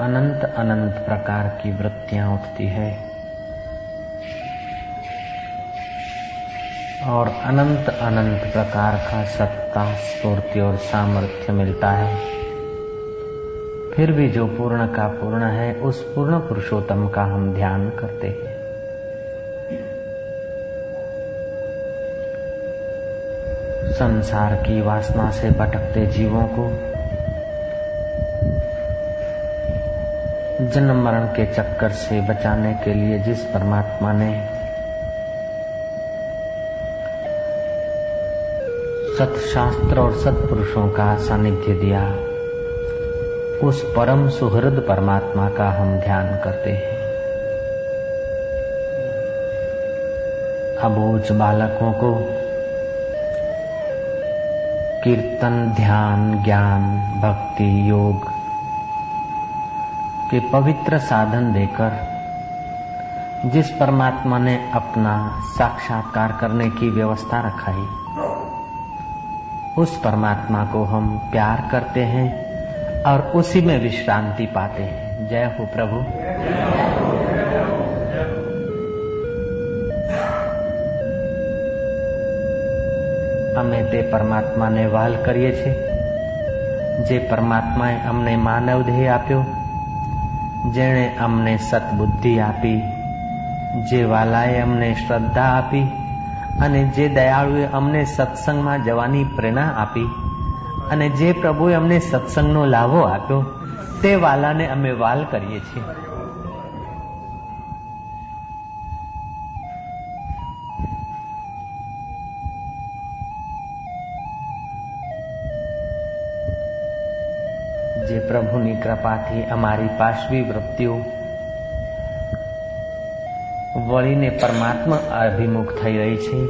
अनंत अनंत प्रकार की वृत्तियाँ उठती है। और अनंत अनंत प्रकार का सत्ता, स्फूर्ति और सामर्थ्य मिलता है। फिर भी जो पूर्ण का पूर्ण है, उस पूर्ण पुरुषोत्तम का हम ध्यान करते हैं। संसार की वासना से भटकते जीवों को जन्म मरण के चक्कर से बचाने के लिए जिस परमात्मा ने सतशास्त्र और सत्पुरुषों का सानिध्य दिया, उस परम सुहृद परमात्मा का हम ध्यान करते हैं। अबूझ बालकों को कीर्तन, ध्यान, ज्ञान, भक्ति, योग के पवित्र साधन देकर जिस परमात्मा ने अपना साक्षात्कार करने की व्यवस्था रखाई उस परमात्मा को हम प्यार करते हैं और उसी में विश्रांति पाते हैं जय हो प्रभु અમે તે પરમાત્માને વાલ કરીએ છીએ જે પરમાત્માએ અમને માનવ દેહ આપ્યો જેણે અમને સદબુદ્ધિ આપી, જે વાલાએ અમને શ્રદ્ધા આપી અને જે દયાળુએ અમને સત્સંગમાં જવાની પ્રેરણા આપી અને જે પ્રભુએ અમને સત્સંગનો લાભો આપ્યો, તે વાલાને અમે વાલ કરીએ છીએ. પ્રભુની કૃપાથી અમારી પાશવી વૃત્તિઓ વળીને પરમાત્મા અભિમુખ થઈ રહી છે.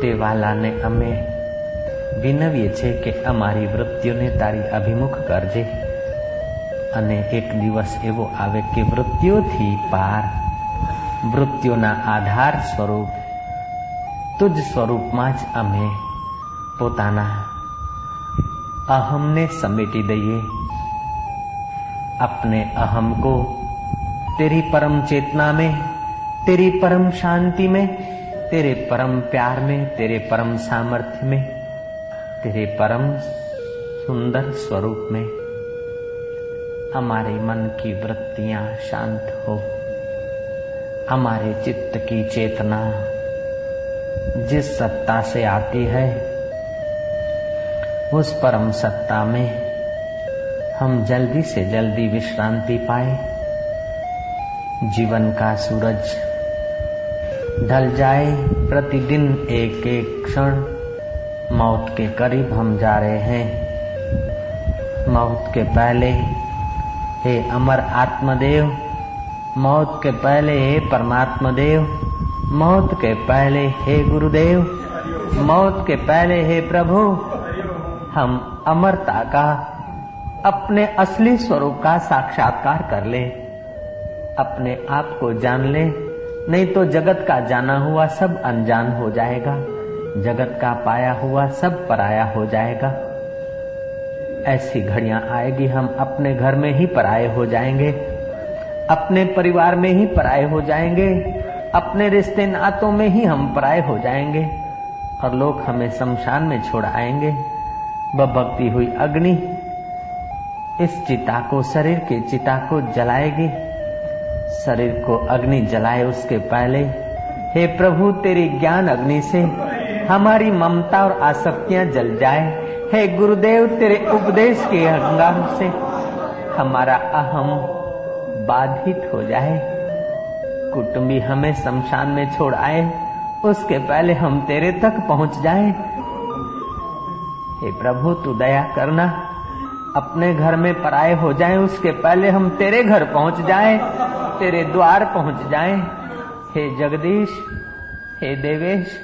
તે વાલાને અમે વિનવીએ છીએ કે અમારી વૃત્તિઓને તારી અભિમુખ કરજે અને એક દિવસ એવો આવે કે વૃત્તિઓથી પાર, વૃત્તિઓના આધાર સ્વરૂપ, તુજ સ્વરૂપમાં જ અમે પોતાના अहम ने समेटी दइए। अपने अहम को तेरी परम चेतना में, तेरी परम शांति में, तेरे परम प्यार में, तेरे परम सामर्थ्य में, तेरे परम सुंदर स्वरूप में हमारे मन की वृत्तियाँ शांत हो। हमारे चित्त की चेतना जिस सत्ता से आती है उस परम सत्ता में हम जल्दी से जल्दी विश्रांति पाए। जीवन का सूरज ढल जाए प्रतिदिन एक एक क्षण। मौत के करीब हम जा रहे हैं। मौत के पहले हे अमर आत्मदेव, मौत के पहले हे परमात्मा देव मौत के पहले हे गुरुदेव, मौत के पहले हे प्रभु। हम अमरता का, अपने असली स्वरूप का साक्षात्कार कर ले। अपने आप को जान ले, नहीं तो जगत का जाना हुआ सब अनजान हो जाएगा। जगत का पाया हुआ सब पराया हो जाएगा। ऐसी घड़ियाँ आएगी, हम अपने घर में ही पराये हो जाएँगे। अपने परिवार में ही पराये हो जाएँगे। अपने रिश्ते नातों में ही हम पराये हो जाएँगे। और लोग हमें शमशान में छोड़ आएँगे। बभक्ति हुई अग्नि। इस चिता को, शरीर के चिता को जलाएगी। शरीर को अग्नि जलाए उसके पहले। हे प्रभु, तेरी ज्ञान अग्नि से हमारी ममता और आसक्तियाँ जल जाए। हे गुरुदेव, तेरे उपदेश के अंगार से हमारा अहम बाधित हो जाए। कुटुंबी हमें शमशान में छोड़ आए। उसके पहले हम तेरे तक पहुँच जाए। हे प्रभु, तू दया करना। अपने घर में पराए हो जाए, उसके पहले हम तेरे घर पहुँच जाए, तेरे द्वार पहुँच जाए। हे जगदीश, हे देवेश।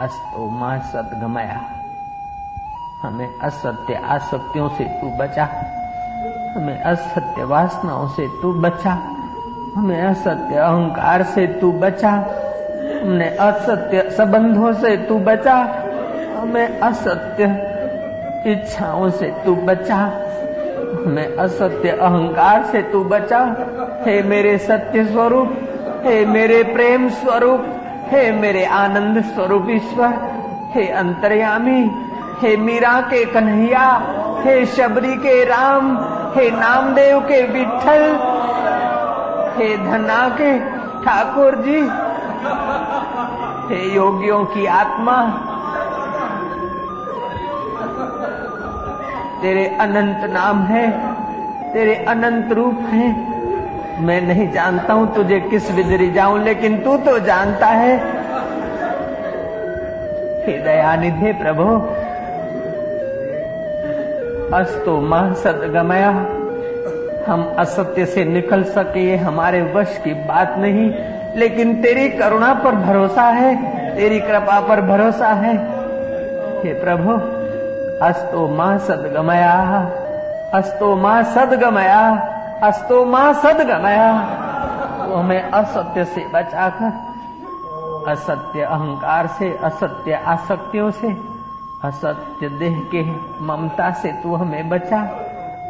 अस्तो माँ सत गमाया हमें असत्य आसक्तियों से तू बचा। हमें असत्य वासनाओं से तू बचा। हमें असत्य अहंकार से तू बचा, हमने असत्य संबंधों से तू बचा, हमें असत्य इच्छाओं से तू बचा, हमें असत्य अहंकार से तू बचा। हे मेरे सत्य स्वरूप, हे मेरे प्रेम स्वरूप, हे मेरे आनंद स्वरूप ईश्वर, हे अंतर्यामी, हे मीरा के कन्हैया, हे शबरी के राम, हे नामदेव के विठल हे धना के ठाकुर जी, हे योगियों की आत्मा, तेरे अनंत नाम है, तेरे अनंत रूप है। मैं नहीं जानता हूँ तुझे किस विदरी जाऊँ, लेकिन तू तो जानता है। हे दयानिधे प्रभु, अस्तो माँ सदगमया। हम असत्य से निकल सके, ये हमारे वश की बात नहीं। लेकिन तेरी करुणा पर भरोसा है, तेरी कृपा पर भरोसा है। हे प्रभु, अस्तो माँ सदगमया, अस्तो माँ सदगमया, अस्तो माँ सदगमया। वो हमें असत्य से बचाकर, असत्य अहंकार से, असत्य आसक्तियों से, असत्य देह के ममता से तू हमें बचा।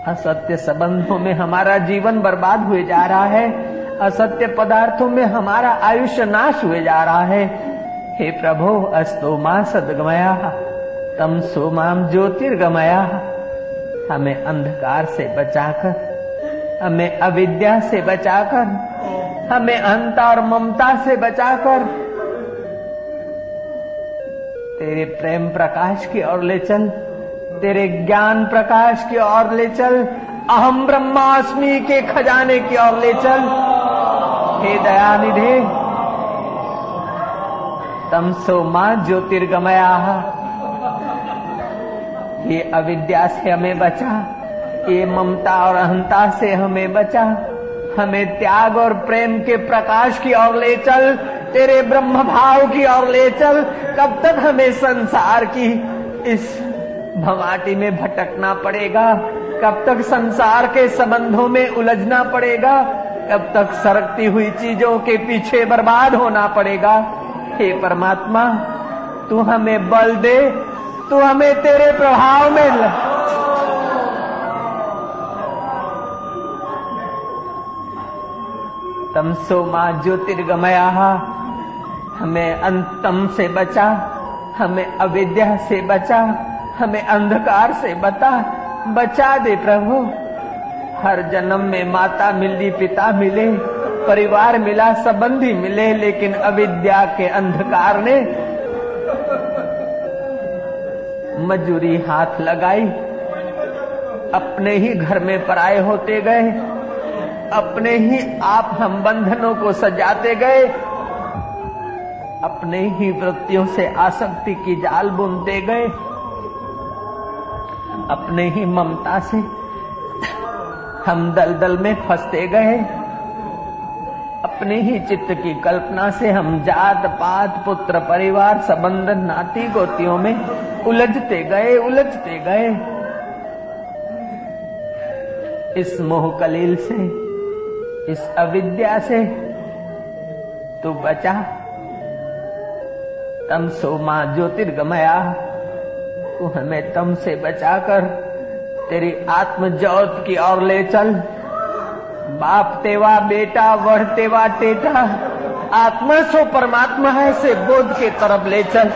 असत्य संबंधों में हमारा जीवन बर्बाद हुए जा रहा है। असत्य पदार्थों में हमारा आयुष्य नाश हुए जा रहा है। हे प्रभु, अस्तो माँ सदगमया, तम सो माम ज्योतिर्गमया। हमें अंधकार से बचाकर, हमें अविद्या से बचाकर, हमें अंता और ममता से बचाकर, तेरे प्रेम प्रकाश की ओर ले चल। तेरे ज्ञान प्रकाश की ओर ले चल, अहम ब्रह्मास्मि के खजाने की ओर ले चल। हे दयानिधे तमसो माँ ज्योतिर्गमया। ये अविद्या से हमें बचा, ये ममता और अहंता से हमें बचा। हमें त्याग और प्रेम के प्रकाश की ओर ले चल, तेरे ब्रह्म भाव की ओर ले चल। कब तक हमें संसार की इस भवाटी में भटकना पड़ेगा। कब तक संसार के संबंधों में उलझना पड़ेगा? कब तक सरकती हुई चीज़ों के पीछे बर्बाद होना पड़ेगा? हे परमात्मा, तू हमें बल दे, तू हमें तेरे प्रभाव में ल... तमसो माँ ज्योतिर्गमया, हमें अंतम से बचा, हमें अविद्या से बचा। हमें अंधकार से बता, बचा दे प्रभु। हर जन्म में माता मिली, पिता मिले, परिवार मिला, संबंधी मिले, लेकिन अविद्या के अंधकार ने मजूरी हाथ लगाई। अपने ही घर में पराए होते गए। अपने ही आप हम बंधनों को सजाते गए। अपने ही वृत्तियों से आसक्ति की जाल बुनते गए। अपने ही ममता से हम दलदल में फंसते गए। अपने ही चित्त की कल्पना से हम जात पात, पुत्र परिवार, संबंध, नाती गोतियों में उलझते गए उलझते गए। इस मोह कलील से, इस अविद्या से तू बचा। तम सो माँ ज्योतिर्गमया। तू हमें तम से बचाकर तेरी आत्म ज्योत की ओर ले चल। बाप तेवा, बेटा, वह तेवा टेटा आत्मा सो परमात्मा है से बोध के तरफ़ ले चल।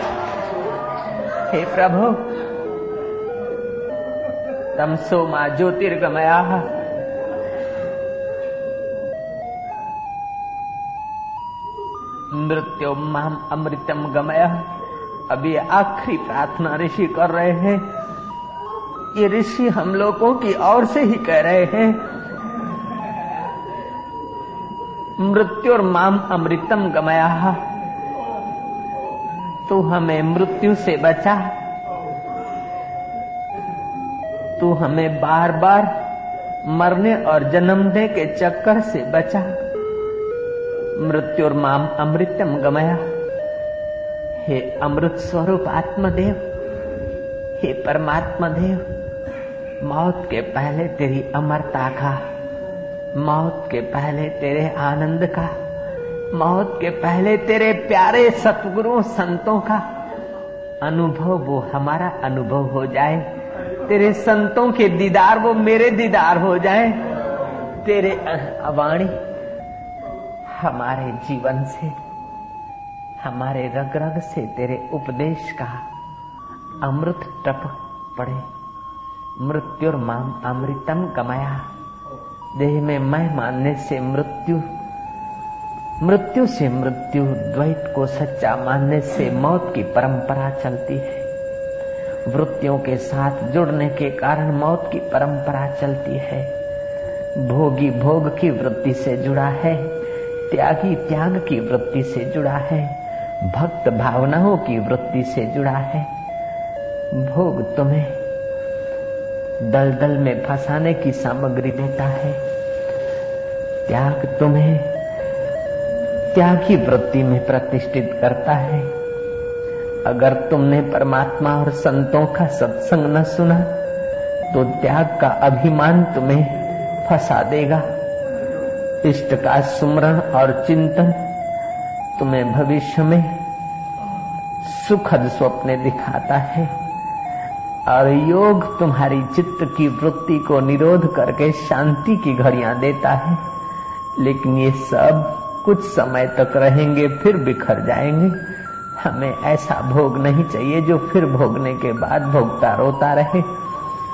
हे प्रभु, तम सो माँ ज्योतिर्गमया। मृत्यु माम अमृतम गमय। अभी आखिरी प्रार्थना ऋषि कर रहे हैं। ये ऋषि हम लोगों की ओर से ही कह रहे हैं, मृत्यु और माम अमृतम गमया तू हमें मृत्यु से बचा। तू हमें बार बार मरने और जन्मने के चक्कर से बचा। मृत्यु और माम अमृतम गमया हे अमृत स्वरूप आत्मदेव, हे परमात्मा देव मौत के पहले तेरी अमरता का, मौत के पहले तेरे आनंद का, मौत के पहले तेरे प्यारे सतगुरु संतों का, अनुभव वो हमारा अनुभव हो जाए, तेरे संतों के दीदार वो मेरे दीदार हो जाए, तेरे अवाणी हमारे जीवन से हमारे रग रग से तेरे उपदेश का अमृत टप पड़े। मृत्यु माम अमृतम कमाया। देह में मैं मानने से मृत्यु मृत्यु से मृत्यु, द्वैत को सच्चा मानने से मौत की परंपरा चलती है। वृत्तियों के साथ जुड़ने के कारण मौत की परंपरा चलती है। भोगी भोग की वृत्ति से जुड़ा है, त्यागी त्याग की वृत्ति से जुड़ा है। भक्त भावनाओं की वृत्ति से जुड़ा है। भोग तुम्हें दलदल में फंसाने की सामग्री देता है। त्याग तुम्हें त्यागी वृत्ति में प्रतिष्ठित करता है। अगर तुमने परमात्मा और संतों का सत्संग न सुना तो त्याग का अभिमान तुम्हें फंसा देगा। इष्ट का सुमरण और चिंतन तुम्हें भविष्य में सुखद स्वप्ने दिखाता है। और योग तुम्हारी चित्त की वृत्ति को निरोध करके शांति की घड़ियाँ देता है। लेकिन ये सब कुछ समय तक रहेंगे, फिर बिखर जाएँगे। हमें ऐसा भोग नहीं चाहिए जो फिर भोगने के बाद भोगता रोता रहे।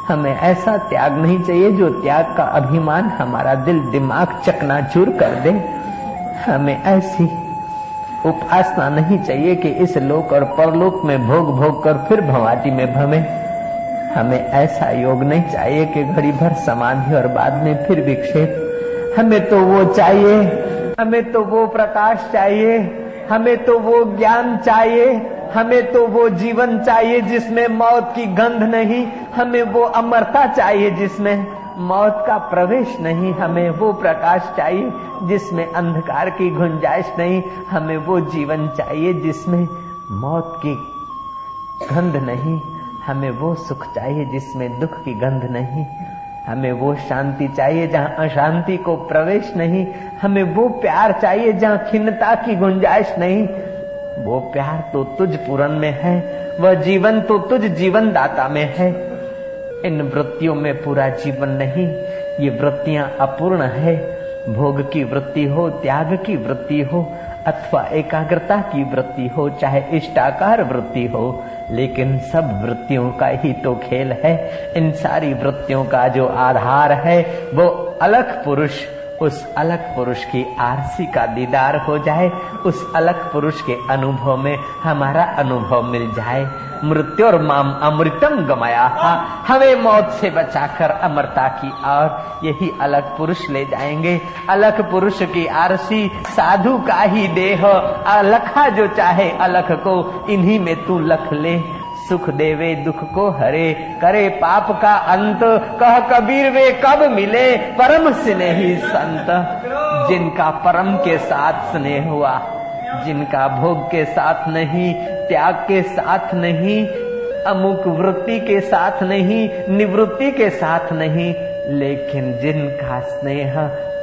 हमें ऐसा त्याग नहीं चाहिए जो त्याग का अभिमान हमारा दिल दिमाग चकनाचूर कर दे। हमें ऐसी उपासना नहीं चाहिए कि इस लोक और परलोक में भोग भोग कर फिर भवाटी में भमे हमें ऐसा योग नहीं चाहिए कि घड़ी भर समाधि और बाद में फिर विक्षेप हमें तो वो चाहिए, हमें तो वो प्रकाश चाहिए, हमें तो वो ज्ञान चाहिए, हमें तो वो जीवन चाहिए जिसमें मौत की गंध नहीं, हमें वो अमरता चाहिए जिसमें मौत का प्रवेश नहीं, हमें वो प्रकाश चाहिए जिसमें अंधकार की गुंजाइश नहीं, हमें वो जीवन चाहिए जिसमें मौत की गंध नहीं, हमें वो सुख चाहिए जिसमें दुख की गंध नहीं, हमें वो शांति चाहिए जहाँ अशांति को प्रवेश नहीं, हमें वो प्यार चाहिए जहाँ खिन्नता की गुंजाइश नहीं। वो प्यार तो तुझ पूरन में है, वह जीवन तो तुझ जीवन दाता में है। इन वृत्तियों में पूरा जीवन नहीं। ये वृत्तियाँ अपूर्ण है। भोग की वृत्ति हो, त्याग की वृत्ति हो, अथवा एकाग्रता की वृत्ति हो, चाहे इष्टाकार वृत्ति हो, लेकिन सब वृत्तियों का ही तो खेल है। इन सारी वृत्तियों का जो आधार है, वो अलग पुरुष, उस अलग पुरुष की आरसी का दीदार हो जाए, उस अलग पुरुष के अनुभव में हमारा अनुभव मिल जाए। मृत्यु और माम अमृतम गमाया। हमें मौत से बचाकर अमरता की और यही अलग पुरुष ले जाएँगे। अलग पुरुष की आरसी साधु का ही देह। अलखा जो चाहे अलख को, इन्हीं में तू लख ले। सुख देवे, दुख को हरे। करे पाप का अंत। कह कबीर, वे कब मिले? परम स्नेही संत। जिनका परम के साथ स्नेह हुआ। जिनका भोग के साथ नहीं, त्याग के साथ नहीं, अमुक वृत्ति के साथ नहीं, निवृत्ति के साथ नहीं, लेकिन जिनका स्नेह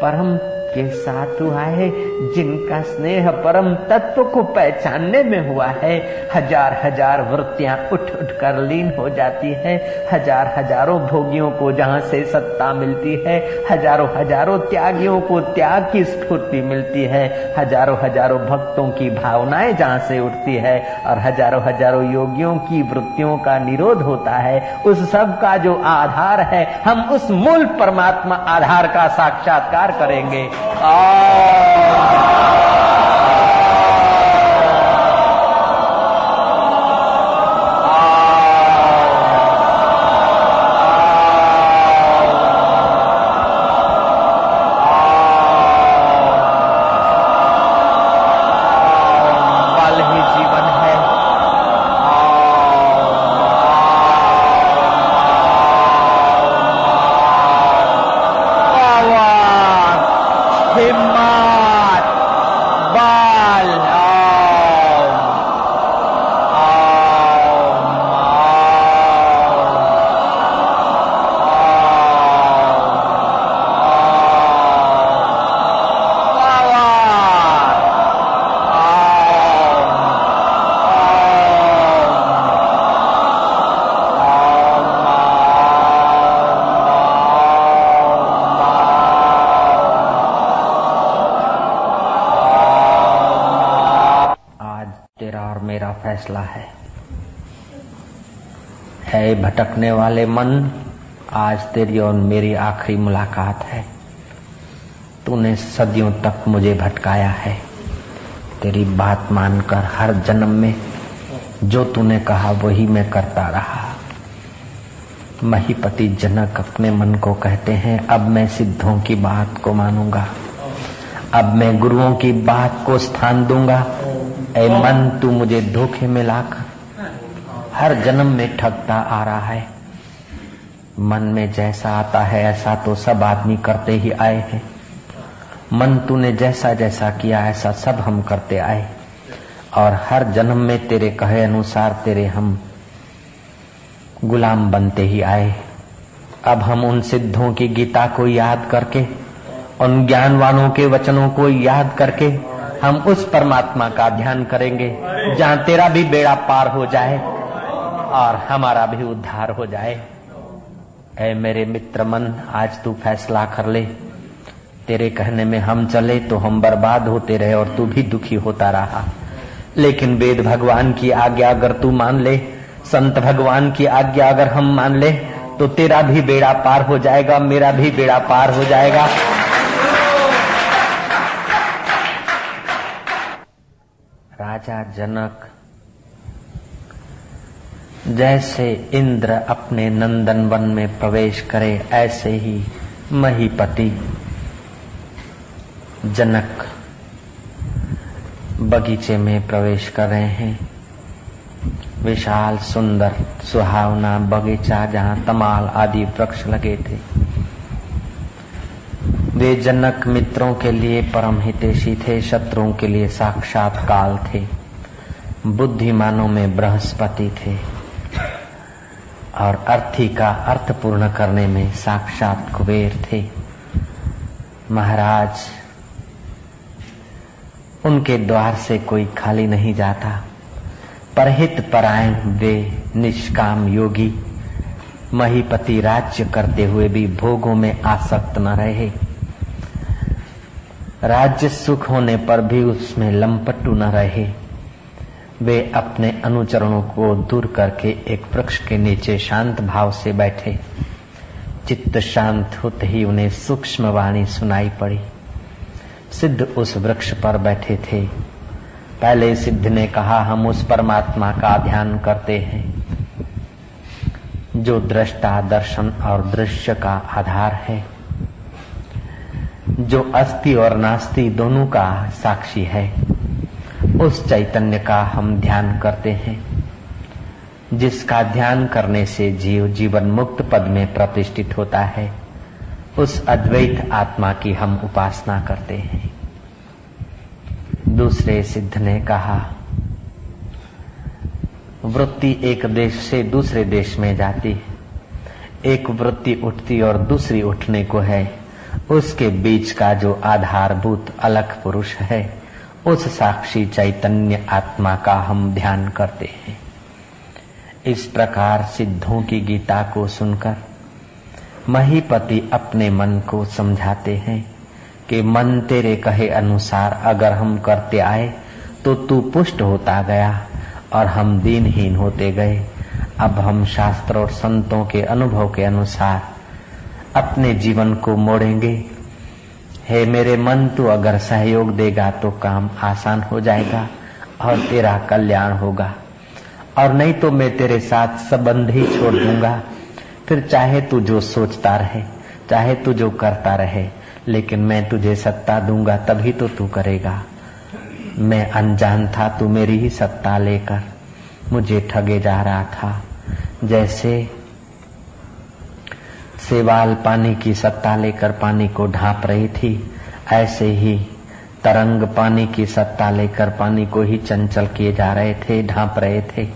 परम के साथ हुआ है, जिनका स्नेह परम तत्व को पहचानने में हुआ है। हज़ार हज़ार वृत्तियाँ उठ उठ कर लीन हो जाती है। हज़ार हज़ारों भोगियों को जहाँ से सत्ता मिलती है, हज़ारों हज़ारों त्यागियों को त्याग की स्फूर्ति मिलती है। हज़ारों हज़ारों भक्तों की भावनाएँ जहाँ से उठती है और हज़ारों हज़ारों योगियों की वृत्तियों का निरोध होता है। उस सब का जो आधार है, हम उस मूल परमात्मा आधार का साक्षात्कार करेंगे। Oh. फैसला है। है भटकने वाले मन, आज तेरी और मेरी आखिरी मुलाकात है। तूने सदियों तक मुझे भटकाया है। तेरी बात मानकर हर जन्म में जो तूने कहा वही मैं करता रहा। महीपति जनक अपने मन को कहते हैं, अब मैं सिद्धों की बात को मानूँगा। अब मैं गुरुओं की बात को स्थान दूँगा। ए मन तू मुझे धोखे में लाकर हर जन्म में ठगता आ रहा है। मन में जैसा आता है, ऐसा तो सब आदमी करते ही आए हैं। मन तूने जैसा जैसा किया, ऐसा सब हम करते आए। और हर जन्म में तेरे कहे अनुसार तेरे हम गुलाम बनते ही आए। अब हम उन सिद्धों की गीता को याद करके, उन ज्ञानवानों के वचनों को याद करके हम उस परमात्मा का ध्यान करेंगे, जहाँ तेरा भी बेड़ा पार हो जाए और हमारा भी उद्धार हो जाए। ऐ मेरे मित्र मन, आज तू फैसला कर ले। तेरे कहने में हम चले तो हम बर्बाद होते रहे और तू भी दुखी होता रहा। लेकिन वेद भगवान की आज्ञा अगर तू मान ले, संत भगवान की आज्ञा अगर हम मान ले तो तेरा भी बेड़ा पार हो जाएगा, मेरा भी बेड़ा पार हो जाएगा। राजा जनक जैसे इंद्र अपने नंदन वन में प्रवेश करे, ऐसे ही महीपति जनक बगीचे में प्रवेश कर रहे हैं। विशाल, सुंदर, सुहावना बगीचा जहाँ तमाल आदि वृक्ष लगे थे। वे जनक मित्रों के लिए परम हितेशी थे, शत्रुओं के लिए साक्षात काल थे, बुद्धिमानों में बृहस्पति थे, और अर्थी का अर्थ पूर्ण करने में साक्षात कुबेर थे। महाराज, उनके द्वार से कोई खाली नहीं जाता। परहित परायण, वे निष्काम योगी, महीपति राज्य करते हुए भी भोगों में आसक्त न रहे। राज्य सुख होने पर भी उसमें लंपटू न रहे। वे अपने अनुचरणों को दूर करके एक वृक्ष के नीचे शांत भाव से बैठे। चित्त शांत होते ही उन्हें सूक्ष्म वाणी सुनाई पड़ी। सिद्ध उस वृक्ष पर बैठे थे। पहले सिद्ध ने कहा, हम उस परमात्मा का ध्यान करते हैं, जो दृष्टा दर्शन और दृश्य का आधार है। जो अस्थि और नास्ति दोनों का साक्षी है, उस चैतन्य का हम ध्यान करते हैं, जिसका ध्यान करने से जीव जीवन मुक्त पद में प्रतिष्ठित होता है, उस अद्वैत आत्मा की हम उपासना करते हैं। दूसरे सिद्ध ने कहा, वृत्ति एक देश से दूसरे देश में जाती है। एक वृत्ति उठती और दूसरी उठने को है। उसके बीच का जो आधारभूत अलग पुरुष है, उस साक्षी चैतन्य आत्मा का हम ध्यान करते हैं। इस प्रकार सिद्धों की गीता को सुनकर महीपति अपने मन को समझाते हैं कि मन तेरे कहे अनुसार अगर हम करते आए तो तू पुष्ट होता गया और हम दीनहीन होते गए। अब हम शास्त्र और संतों के अनुभव के अनुसार अपने जीवन को मोड़ेंगे। हे मेरे मन, तू अगर सहयोग देगा तो काम आसान हो जाएगा और तेरा कल्याण होगा। और नहीं तो मैं तेरे साथ संबंध ही छोड़ दूँगा। फिर चाहे तू जो सोचता रहे, चाहे तू जो करता रहे, लेकिन मैं तुझे सत्ता दूँगा, तभी तो तू करेगा। मैं अनजान था, तू मेरी ही सत्ता लेकर मुझे ठगे जा रहा था। जैसे सेवाल पानी की सत्ता लेकर पानी को ढांप रही थी। ऐसे ही तरंग पानी की सत्ता लेकर पानी को ही चंचल किए जा रहे थे, ढांप रहे थे।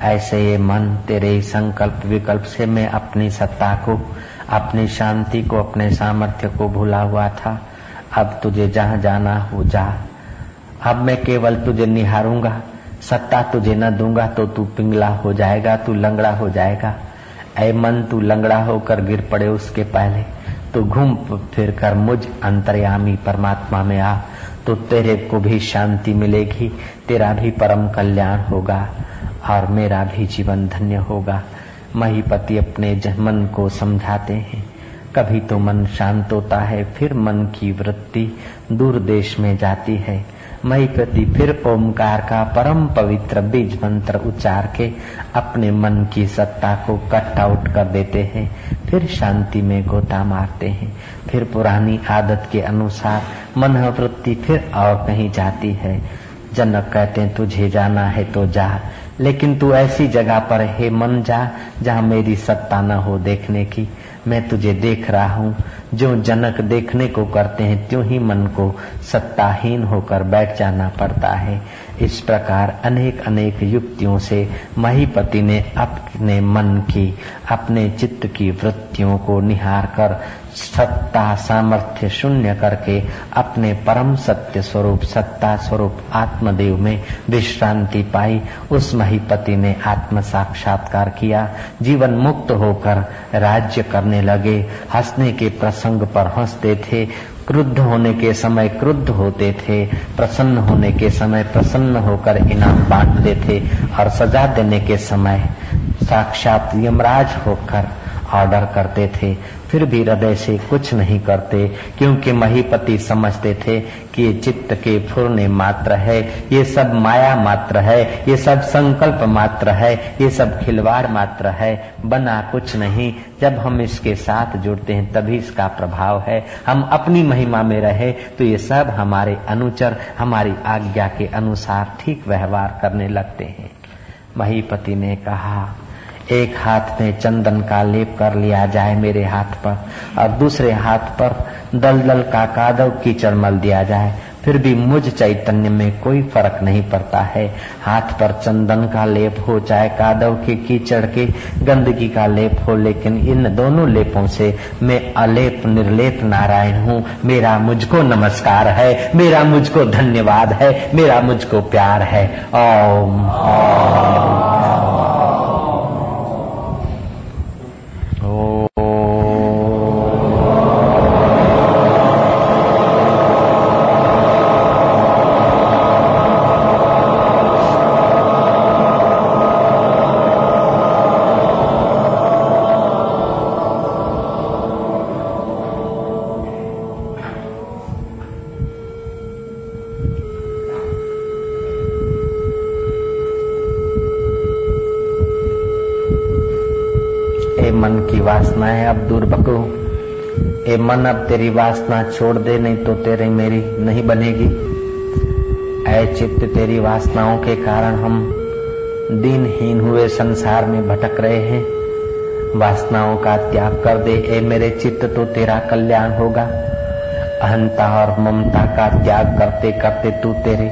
ऐसे ये मन तेरे संकल्प विकल्प से मैं अपनी सत्ता को, अपनी शांति को, अपने सामर्थ्य को भूला हुआ था। अब तुझे जहाँ जाना हो जा। अब मैं केवल तुझे निहारूँगा। सत्ता तुझे न दूँगा तो तू पिंगला हो जाएगा, तू लंगड़ा हो जाएगा। ऐ मन तू लंगड़ा होकर गिर पड़े उसके पहले तो घूम फिर कर मुझ अंतर्यामी परमात्मा में आ तो तेरे को भी शांति मिलेगी, तेरा भी परम कल्याण होगा, और मेरा भी जीवन धन्य होगा। महीपति अपने मन को समझाते हैं। कभी तो मन शांत होता है, फिर मन की वृत्ति दूर देश में जाती है। महीपति फिर ओमकार का परम पवित्र बीज मंत्र उच्चार के अपने मन की सत्ता को कट आउट कर देते हैं। फिर शांति में गोता मारते हैं। फिर पुरानी आदत के अनुसार मन वृत्ति फिर और कहीं जाती है। जनक कहते हैं, तुझे जाना है तो जा। लेकिन तू ऐसी जगह पर है, मन जा, जहाँ मेरी सत्ता न हो देखने की। मैं तुझे देख रहा हूँ जो जनक देखने को करते हैं, त्यों ही मन को सत्ताहीन होकर बैठ जाना पड़ता है। इस प्रकार अनेक अनेक युक्तियों से महीपति ने अपने मन की, अपने चित्त की वृत्तियों को निहार कर सत्ता सामर्थ्य शून्य करके अपने परम सत्य स्वरूप, सत्ता स्वरूप आत्मदेव में विश्रांति पाई, उस महीपति ने आत्म साक्षात्कार किया। जीवन मुक्त होकर राज्य करने लगे। हंसने के प्रसंग पर हँसते थे। क्रुद्ध होने के समय क्रुद्ध होते थे। प्रसन्न होने के समय प्रसन्न होकर इनाम बांटते थे और सजा देने के समय साक्षात यमराज होकर ऑर्डर करते थे, फिर भी हृदय से कुछ नहीं करते, क्योंकि महीपति समझते थे कि चित्त के फुरने मात्र है, ये सब माया मात्र है, ये सब संकल्प मात्र है, ये सब खिलवाड़ मात्र है, बना कुछ नहीं। जब हम इसके साथ जुड़ते हैं, तभी इसका प्रभाव है। हम अपनी महिमा में रहे तो ये सब हमारे अनुचर, हमारी आज्ञा के अनुसार ठीक व्यवहार करने लगते हैं। महीपति ने कहा एक हाथ में चंदन का लेप कर लिया जाए मेरे हाथ पर और दूसरे हाथ पर दलदल का कादव कीचड़ मल दिया जाए। फिर भी मुझ चैतन्य में कोई फ़र्क नहीं पड़ता है। हाथ पर चंदन का लेप हो चाहे कादव के कीचड़ के गंदगी का लेप हो लेकिन इन दोनों लेपों से मैं अलेप निर्लेप नारायण हूँ। मेरा मुझको नमस्कार है मेरा मुझको धन्यवाद है मेरा मुझको प्यार है। ओम, ओम। भगो ए मन अब तेरी वासना छोड़ दे, नहीं तो तेरे मेरी नहीं बनेगी। ऐ चित्त तेरी वासनाओं के कारण हम दीनहीन हुए संसार में भटक रहे हैं। वासनाओं का त्याग कर दे, ए मेरे चित्त तो तेरा कल्याण होगा। अहंता और ममता का त्याग करते करते तू तेरे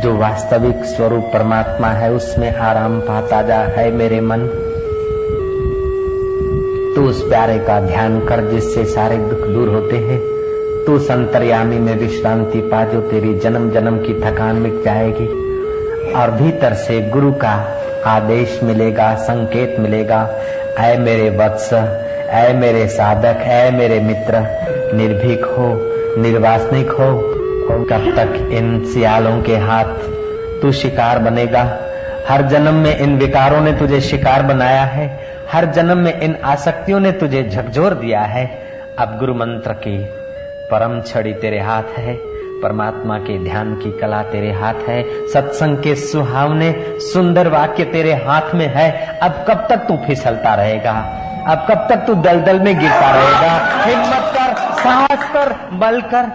जो वास्तविक स्वरूप परमात्मा है, उसमें आराम पाता जा, है मेरे मन। तू उस प्यारे का ध्यान कर जिससे सारे दुख दूर होते हैं। तू संतरयामी में विश्रांति पा जो तेरी जन्म जन्म की थकान मिट जाएगी। और भीतर से गुरु का आदेश मिलेगा, संकेत मिलेगा। ऐ मेरे वत्स, ऐ मेरे साधक, ऐ मेरे मित्र, निर्भीक हो, निर्वासनिक हो। कब तक इन सियालों के हाथ तू शिकार बनेगा? हर जन्म में इन विकारों ने तुझे शिकार बनाया है। हर जन्म में इन आसक्तियों ने तुझे झकझोर दिया है। अब गुरु मंत्र की परम छड़ी तेरे हाथ है, परमात्मा के ध्यान की कला तेरे हाथ है, सत्संग के सुहावने, सुंदर वाक्य तेरे हाथ में है। अब कब तक तू फिसलता रहेगा? अब कब तक तू दलदल में गिरता रहेगा? हिम्मत कर, साहस कर, बल कर।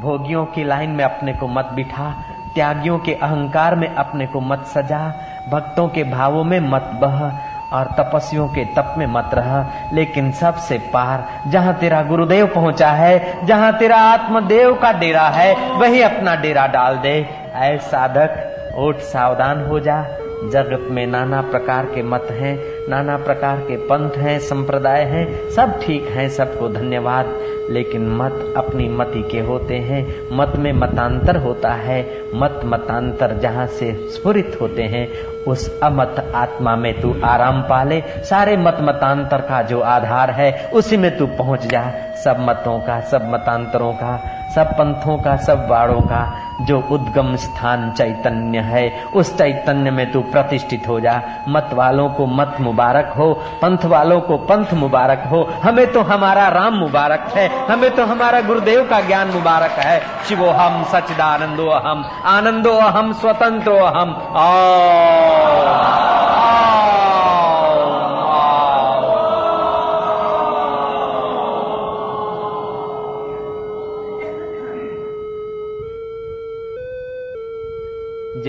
भोगियों की लाइन में अपने को मत बिठा, त्यागियों के अहंकार में अपने को मत सजा, भक्तों के भावों में मत बह। और तपस्वियों के तप में मत रह, लेकिन सबसे पार, जहाँ तेरा गुरुदेव पहुँचा है, जहाँ तेरा आत्मदेव का डेरा है, वही अपना डेरा डाल दे। ऐ साधक, ओठ सावधान हो जा। जगत में नाना प्रकार के मत हैं। नाना प्रकार के पंथ हैं, संप्रदाय हैं, सब ठीक हैं, सबको धन्यवाद। लेकिन मत अपनी मति के होते हैं। मत में मतांतर होता है। मत मतांतर जहाँ से स्फुरित होते हैं, उस अमत आत्मा में तू आराम पाले। सारे मत मतांतर का जो आधार है, उसी में तू पहुँच जा। सब मतों का, सब मतांतरों का, सब पंथों का, सब बाड़ों का जो उद्गम स्थान चैतन्य है, उस चैतन्य में तू प्रतिष्ठित हो जा। मत वालों को मत मुबारक हो, पंथ वालों को पंथ मुबारक हो। हमें तो हमारा राम मुबारक है, हमें तो हमारा गुरुदेव का ज्ञान मुबारक है। शिवो हम सचिदानंदो अहम आनंदो अहम स्वतंत्रो अहम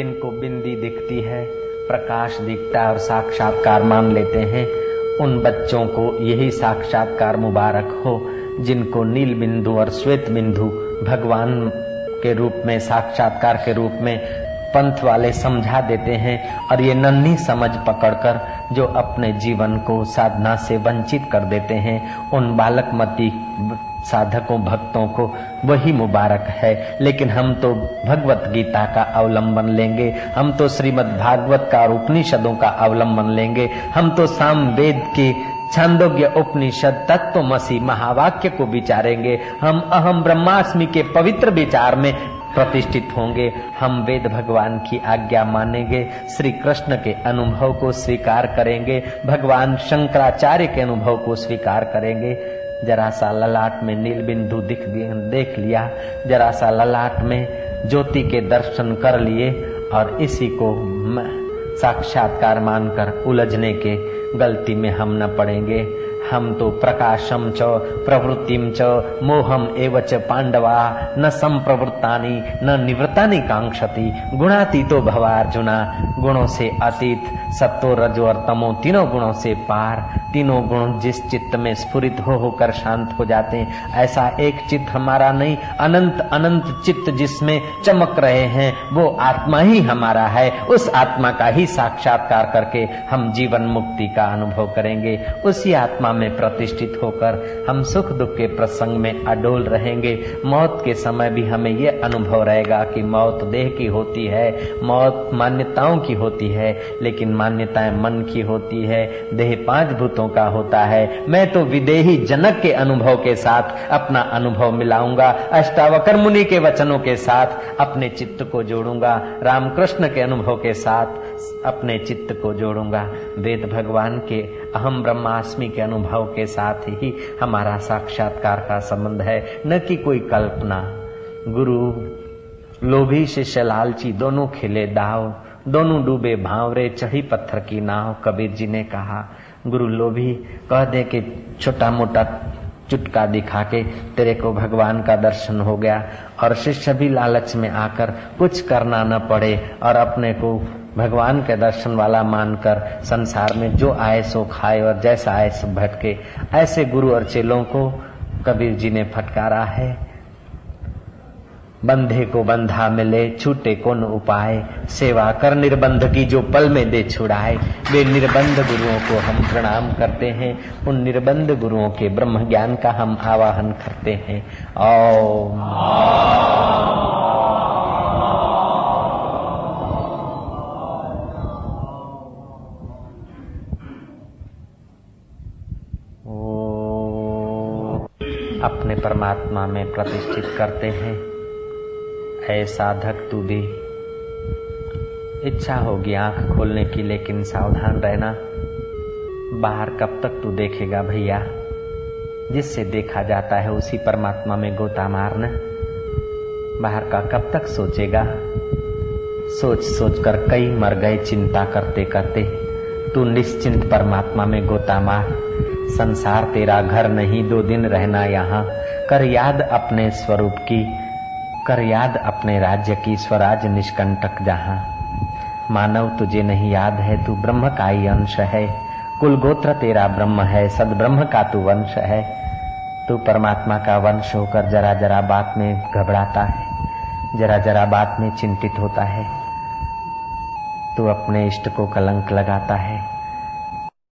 जिनको बिंदी दिखती है, प्रकाश दिखता है और साक्षात्कार मान लेते हैं। उन बच्चों को यही साक्षात्कार मुबारक हो, जिनको नील बिंदु और श्वेत बिंदु भगवान के रूप में, साक्षात्कार के रूप में पंथ वाले समझा देते हैं और ये नन्ही समझ पकड़कर जो अपने जीवन को साधना से वंचित कर देते हैं, उन बालक मती साधकों, भक्तों को वही मुबारक है। लेकिन हम तो भगवत गीता का अवलंबन लेंगे, हम तो श्रीमद् भागवत का और उपनिषदों का अवलंबन लेंगे, हम तो साम वेद के छांदोग्य उपनिषद तत्व मसी महावाक्य को विचारेंगे, हम अहम ब्रह्मास्मि के पवित्र विचार में प्रतिष्ठित होंगे। हम वेद भगवान की आज्ञा मानेंगे। श्री कृष्ण के अनुभव को स्वीकार करेंगे। भगवान शंकराचार्य के अनुभव को स्वीकार करेंगे। जरा सा ललाट में नील बिंदु दिख देख लिया। जरा सा ललाट में ज्योति के दर्शन कर लिए और इसी को साक्षात्कार मानकर उलझने के गलती में हम न पड़ेंगे। हम तो प्रकाशम च, प्रवृत्तिम च, मोहम एव च पांडवा। न संप्रवृत्तानि, न निवृत्तानि कांक्षति गुणातीतो भवार्जुना। गुणों से अतीत, सत्तो रजो और तमो तीनों गुणों से पार। तीनों गुण जिस चित्त में स्फुरित हो होकर शांत हो जाते हैं, ऐसा एक चित्त हमारा नहीं, अनंत अनंत चित्त जिसमें चमक रहे हैं, वो आत्मा ही हमारा है। उस आत्मा का ही साक्षात्कार करके हम जीवन मुक्ति का अनुभव करेंगे। उसी आत्मा में प्रतिष्ठित होकर हम सुख दुख के प्रसंग में अडोल रहेंगे। मौत के समय भी हमें ये अनुभव रहेगा कि मौत देह की होती है, मौत मान्यताओं की होती है, लेकिन मान्यताएँ मन की होती है, देह पाँच भूतों का होता है। मैं तो विदेही जनक के अनुभव के साथ अपना अनुभव मिलाऊँगा अष्टावकर मुनि के वचनों के साथ अपने चित्त को जोड़ूँगा, रामकृष्ण के अनुभव के साथ अपने चित्त को जोड़ूँगा। वेद भगवान के अहम ब्रह्मास्मि के अनुभव के साथ ही हमारा साक्षात्कार का संबंध है, न कि कोई कल्पना। गुरु, लोभी, शिष्य, लालची, दोनों खिले दाव, दोनों डूबे भावरे, चढ़ी पत्थर की नाव, कबीर जी ने कहा, गुरु लोभी, कह दे कि छोटा मोटा चुटका दिखा के तेरे को भगवान का दर्शन हो गया। और शिष्य भी लालच में आकर कुछ करना न पड़े और अपने को भगवान के दर्शन वाला मानकर संसार में जो आए सो खाए और जैसा आए सो भटके। ऐसे गुरु और चेलों को कबीर जी ने फटकारा है। बंधे को बंधा मिले, छूटे को न उपाय? सेवा कर निर्बंध की जो पल में दे छुड़ाए। वे निर्बंध गुरुओं को हम प्रणाम करते हैं। उन निर्बंध गुरुओं के ब्रह्म ज्ञान का हम आवाहन करते हैं। ओम। अपने परमात्मा में प्रतिष्ठित करते हैं। ऐ साधक, तू भी। इच्छा होगी आँख खोलने की, लेकिन सावधान रहना। बाहर कब तक तू देखेगा भैया? जिससे देखा जाता है, उसी परमात्मा में गोता मारना। बाहर का कब तक सोचेगा? सोच सोच कर कई मर गए चिंता करते करते। तू निश्चिंत परमात्मा में गोता मार। संसार तेरा घर नहीं, दो दिन रहना यहाँ। कर याद अपने स्वरूप की। कर याद अपने राज्य की स्वराज निष्कंटक जहाँ। मानव तुझे नहीं याद है, तू ब्रह्म का ही अंश है। कुल गोत्र तेरा ब्रह्म है सद ब्रह्म का तू वंश है। तू परमात्मा का वंश होकर जरा जरा बात में घबराता है जरा जरा बात में चिंतित होता है। तू अपने इष्ट को कलंक लगाता है